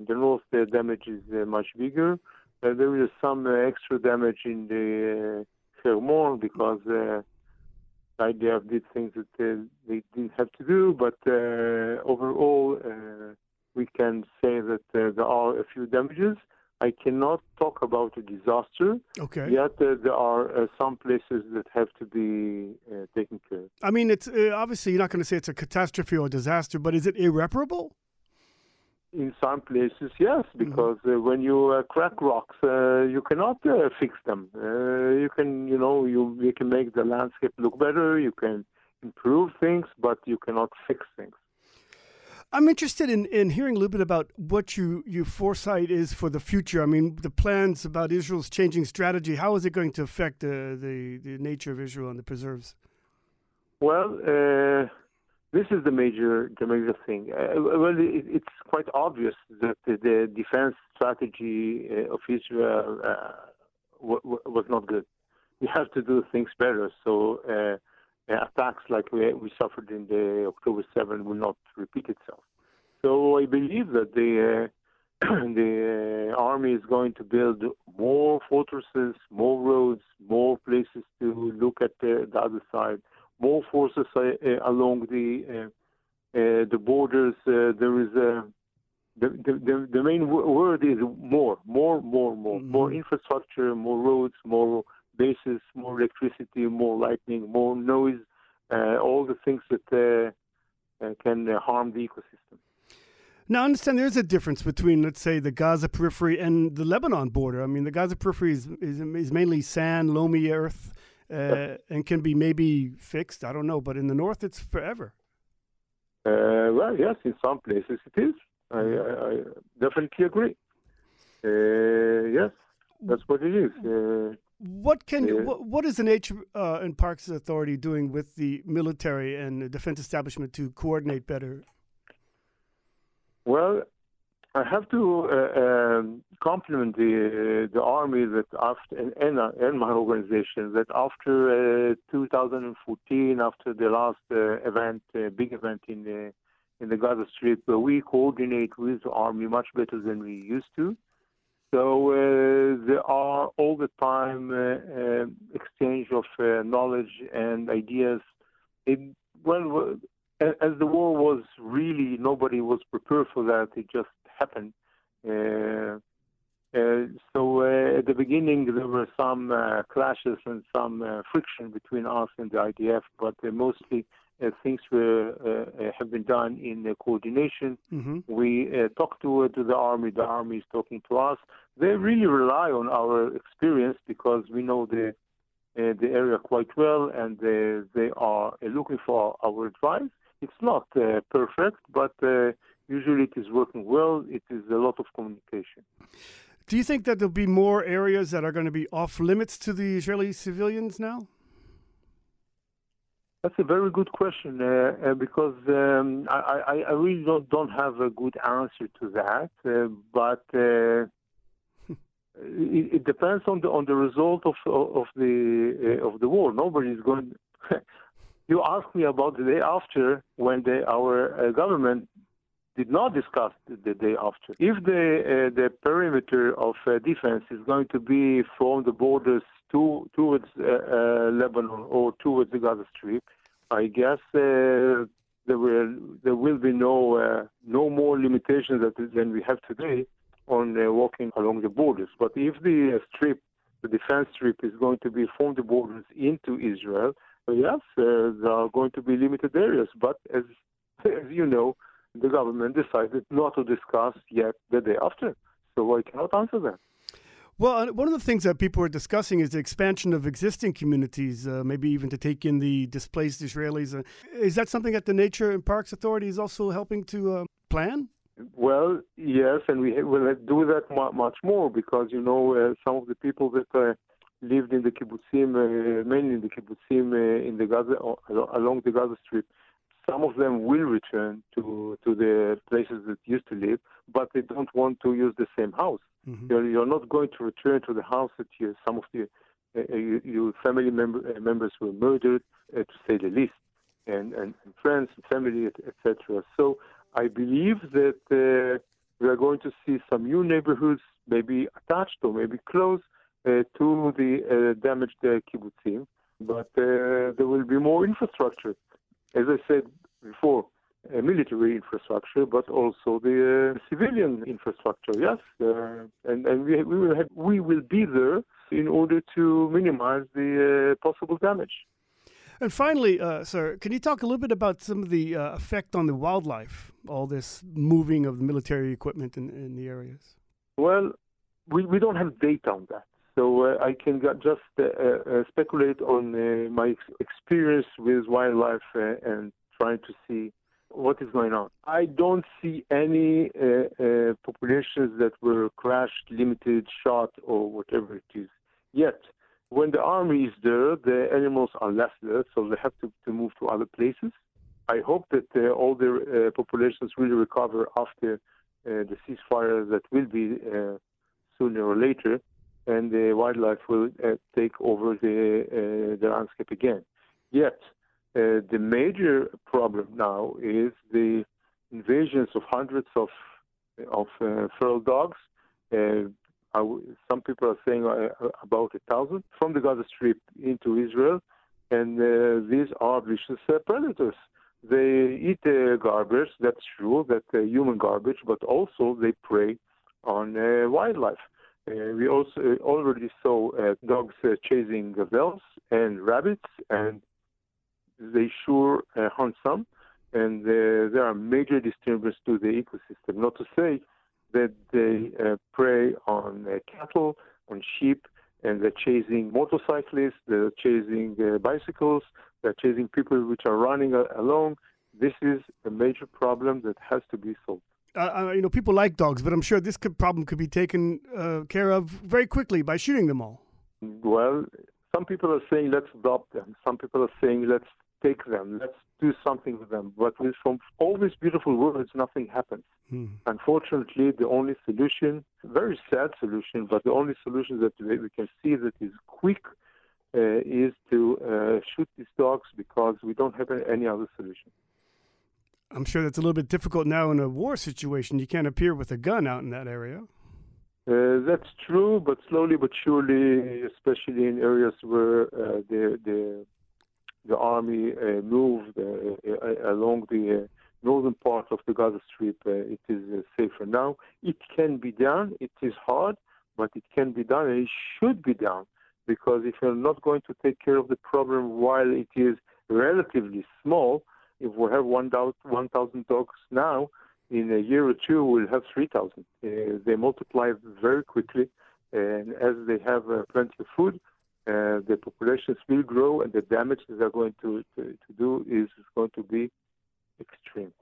In the north, the damage is uh, much bigger. Uh, there is some uh, extra damage in the uh, Hermon because uh, IDF did things that uh, they didn't have to do, but uh, overall, uh, we can say that uh, there are a few damages. I cannot talk about a disaster. Okay. Yet uh, there are uh, some places that have to be uh, taken care of. I mean, it's uh, obviously you're not going to say it's a catastrophe or a disaster, but is it irreparable? In some places, yes, because uh, when you uh, crack rocks, uh, you cannot uh, fix them. Uh, you can, you know, you, you can make the landscape look better. You can improve things, but you cannot fix things. I'm interested in, in hearing a little bit about what you, your foresight is for the future. I mean, the plans about Israel's changing strategy. How is it going to affect the, the, the nature of Israel and the preserves? Well, uh, this is the major the major thing. Uh, well, it, it's quite obvious that the, the defense strategy uh, of Israel uh, w- w- was not good. We have to do things better. So uh, attacks like we, we suffered in the October 7 will not repeat itself. So I believe that the the army is going to build more fortresses, more roads, more places to look at the, the other side more forces uh, uh, along the uh, the borders. there is a the, the, the main word is more, more, more, more, Mm-hmm. more infrastructure, more roads, more bases, more electricity, more lightning, more noise, uh, all the things that uh, uh, can harm the ecosystem. Now, I understand there's a difference between, let's say, the Gaza periphery and the Lebanon border. I mean, the Gaza periphery is, is, is mainly sand, loamy earth, uh, and can be maybe fixed. I don't know, but in the north, it's forever. Uh, well, yes, in some places it is. I, I, I definitely agree. Uh, yes, that's what it is. Uh, What can Yeah. what, what is the Nature uh, and Parks Authority doing with the military and the defense establishment to coordinate better? Well, I have to uh, um, compliment the the army that after and and, uh, and my organization that after uh, 2014, after the last uh, event, uh, big event in the in the Gaza Strip, we coordinate with the army much better than we used to. So there are all the time exchange of knowledge and ideas. It, well, as the war was really nobody was prepared for that. It just happened. Uh, uh, so uh, at the beginning there were some uh, clashes and some uh, friction between us and the IDF, but uh, mostly uh, things were uh, have been done in uh, coordination. hmm We uh, talk to uh, to the army. The army is talking to us. They really rely on our experience because we know the uh, the area quite well, and uh, they are uh, looking for our advice. It's not uh, perfect, but uh, usually it is working well. It is a lot of communication. Do you think that there'll be more areas that are going to be off limits to the Israeli civilians now? That's a very good question uh, uh, because um, I, I, I really don't, don't have a good answer to that. Uh, but uh, it, it depends on the on the result of of the uh, of the war. Nobody is going. you asked me about the day after when the, our uh, government did not discuss the, day after. If the uh, the perimeter of uh, defense is going to be from the borders to towards uh, uh, Lebanon or towards the Gaza Strip, I guess uh, there will there will be no uh, no more limitations than we have today on walking along the borders. But if the strip, the defense strip, is going to be from the borders into Israel, yes, there are going to be limited areas. But as as you know, the government decided not to discuss yet the day after. So I cannot answer that. Well, one of the things that people are discussing is the expansion of existing communities, uh, maybe even to take in the displaced Israelis. Uh, is that something that the Nature and Parks Authority is also helping to uh, plan? Well, yes, and we will do that much more because you know uh, some of the people that uh, lived in the kibbutzim, uh, mainly in the kibbutzim uh, in the Gaza along the Gaza Strip. Some of them will return to to the places that used to live, but they don't want to use the same house. Mhm. You're, you're not going to return to the house that you, some of the uh, uh, your family member, uh, members were murdered, uh, to say the least, and, and, and friends, and family, etc. So I believe that uh, we are going to see some new neighborhoods, maybe attached or maybe close uh, to the uh, damaged uh, kibbutzim. But uh, there will be more infrastructure. As I said before, military infrastructure, but also the uh, civilian infrastructure. Yes, uh, and and we we will have, we will be there in order to minimize the uh, possible damage. And finally, uh, sir, can you talk a little bit about some of the uh, effect on the wildlife, all this moving of the military equipment in, in the areas? Well, we, we don't have data on that. So uh, I can just speculate on my experience with wildlife and trying to see what is going on. I don't see any uh, uh, populations that were crashed, limited, shot, or whatever it is yet. When the army is there, the animals are less there, so they have to, to move to other places. I hope that uh, all the uh, populations will recover after uh, the ceasefire that will be uh, sooner or later, and the wildlife will take over the, the landscape again. Yet, uh, the major problem now is the invasions of hundreds of of uh, feral dogs. Uh, some people are saying uh, about a thousand from the Gaza Strip into Israel, and uh, these are vicious predators. They eat garbage. That's true. That human garbage, but also they prey on wildlife. We also already saw dogs chasing gazelles and rabbits and they sure uh, hunt some, and uh, there are major disturbances to the ecosystem. Not to say that they uh, prey on uh, cattle, on sheep, and they're chasing motorcyclists, they're chasing uh, bicycles, they're chasing people which are running along. This is a major problem that has to be solved. Uh, you know, people like dogs, but I'm sure this could, problem could be taken care of very quickly by shooting them all. Well, some people are saying let's adopt them. Some people are saying let's take them. Let's do something with them. But with, from all these beautiful words, nothing happens. Hmm. Unfortunately, the only solution, very sad solution, but the only solution that we can see that is quick uh, is to uh, shoot these dogs because we don't have any other solution. I'm sure that's a little bit difficult now in a war situation. You can't appear with a gun out in that area. Uh, that's true, but slowly but surely, especially in areas where uh, the the the army uh, moved uh, uh, along the northern part of the Gaza Strip, it is safer now. It can be done. It is hard, but it can be done, and it should be done. Because if you're not going to take care of the problem while it is relatively small, if we have 1,000 dogs now, in a year or two, we'll have 3,000. Uh, they multiply very quickly, and as they have uh, plenty of food, uh, the populations will grow, and the damage they're going to, to, to do is going to be extreme.